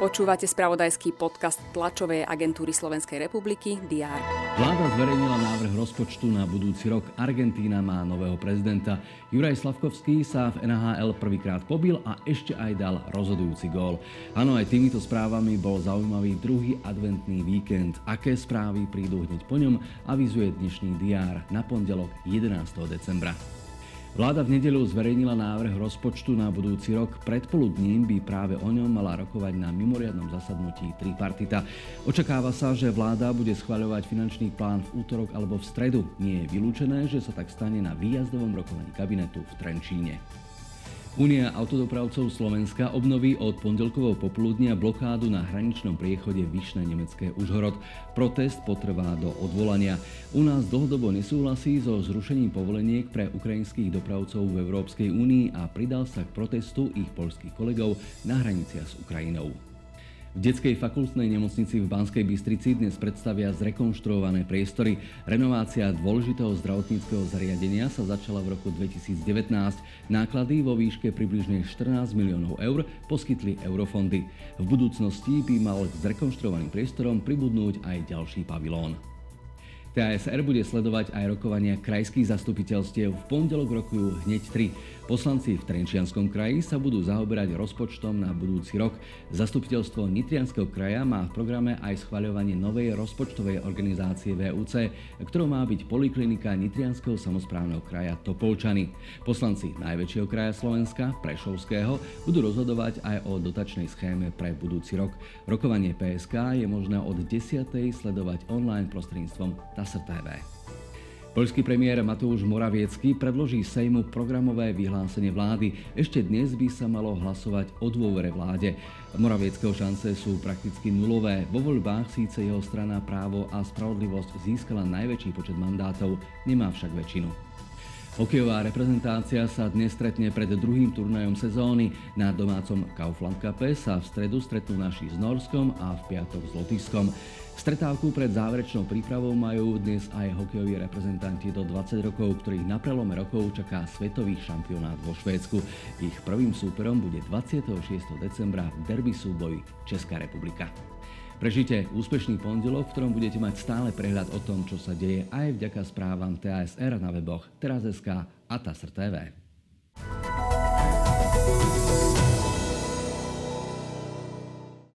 Počúvate spravodajský podcast tlačovej agentúry Slovenskej republiky DR. Vláda zverejnila návrh rozpočtu na budúci rok. Argentína má nového prezidenta. Juraj Slavkovský sa v NHL prvýkrát pobil a ešte aj dal rozhodujúci gól. Áno, aj týmito správami bol zaujímavý druhý adventný víkend. Aké správy prídu hneď po ňom, avizuje dnešný DR na pondelok 11. decembra. Vláda v nedelu zverejnila návrh rozpočtu na budúci rok. Predpoludním by práve o ňom mala rokovať na mimoriadnom zasadnutí tripartita. Očakáva sa, že vláda bude schvaľovať finančný plán v útorok alebo v stredu. Nie je vylúčené, že sa tak stane na výjazdovom rokovaní kabinetu v Trenčíne. Únia autodopravcov Slovenska obnoví od pondelkového popoludnia blokádu na hraničnom priechode Vyšné nemecké Užhorod. Protest potrvá do odvolania. U nás dlhodobo nesúhlasí so zrušením povoleniek pre ukrajinských dopravcov v Európskej únii a pridal sa k protestu ich polských kolegov na hraniciach s Ukrajinou. V detskej fakultnej nemocnici v Banskej Bystrici dnes predstavia zrekonštruované priestory. Renovácia dôležitého zdravotníckého zariadenia sa začala v roku 2019. Náklady vo výške približne 14 miliónov eur poskytli eurofondy. V budúcnosti by mal k zrekonštruovaným priestorom pribudnúť aj ďalší pavilón. TASR bude sledovať aj rokovania krajských zastupiteľstiev. V pondelok rokujú hneď tri. Poslanci v Trenčianskom kraji sa budú zaoberať rozpočtom na budúci rok. Zastupiteľstvo Nitrianského kraja má v programe aj schvaľovanie novej rozpočtovej organizácie VUC, ktorou má byť poliklinika Nitrianského samozprávneho kraja Topolčany. Poslanci najväčšieho kraja Slovenska, Prešovského, budú rozhodovať aj o dotačnej schéme pre budúci rok. Rokovanie PSK je možné od 10. sledovať online prostredníctvom TASR TV. Poľský premiér Matúš Moraviecky predloží Sejmu programové vyhlásenie vlády. Ešte dnes by sa malo hlasovať o dôvere vláde. Moravieckého šance sú prakticky nulové. Vo voľbách síce jeho strana právo a spravodlivosť získala najväčší počet mandátov, nemá však väčšinu. Hokejová reprezentácia sa dnes stretne pred druhým turnajom sezóny. Na domácom Kaufland Cup sa v stredu stretnú naši s Norskom a v piatok s Lotiskom. Stretávku pred záverečnou prípravou majú dnes aj hokejoví reprezentanti do 20 rokov, ktorých na prelome rokov čaká svetový šampionát vo Švédsku. Ich prvým súperom bude 26. decembra derby súboj Česká republika. Prežite úspešný pondelok, v ktorom budete mať stále prehľad o tom, čo sa deje aj vďaka správam TASR na weboch Teraz.sk a TASR TV.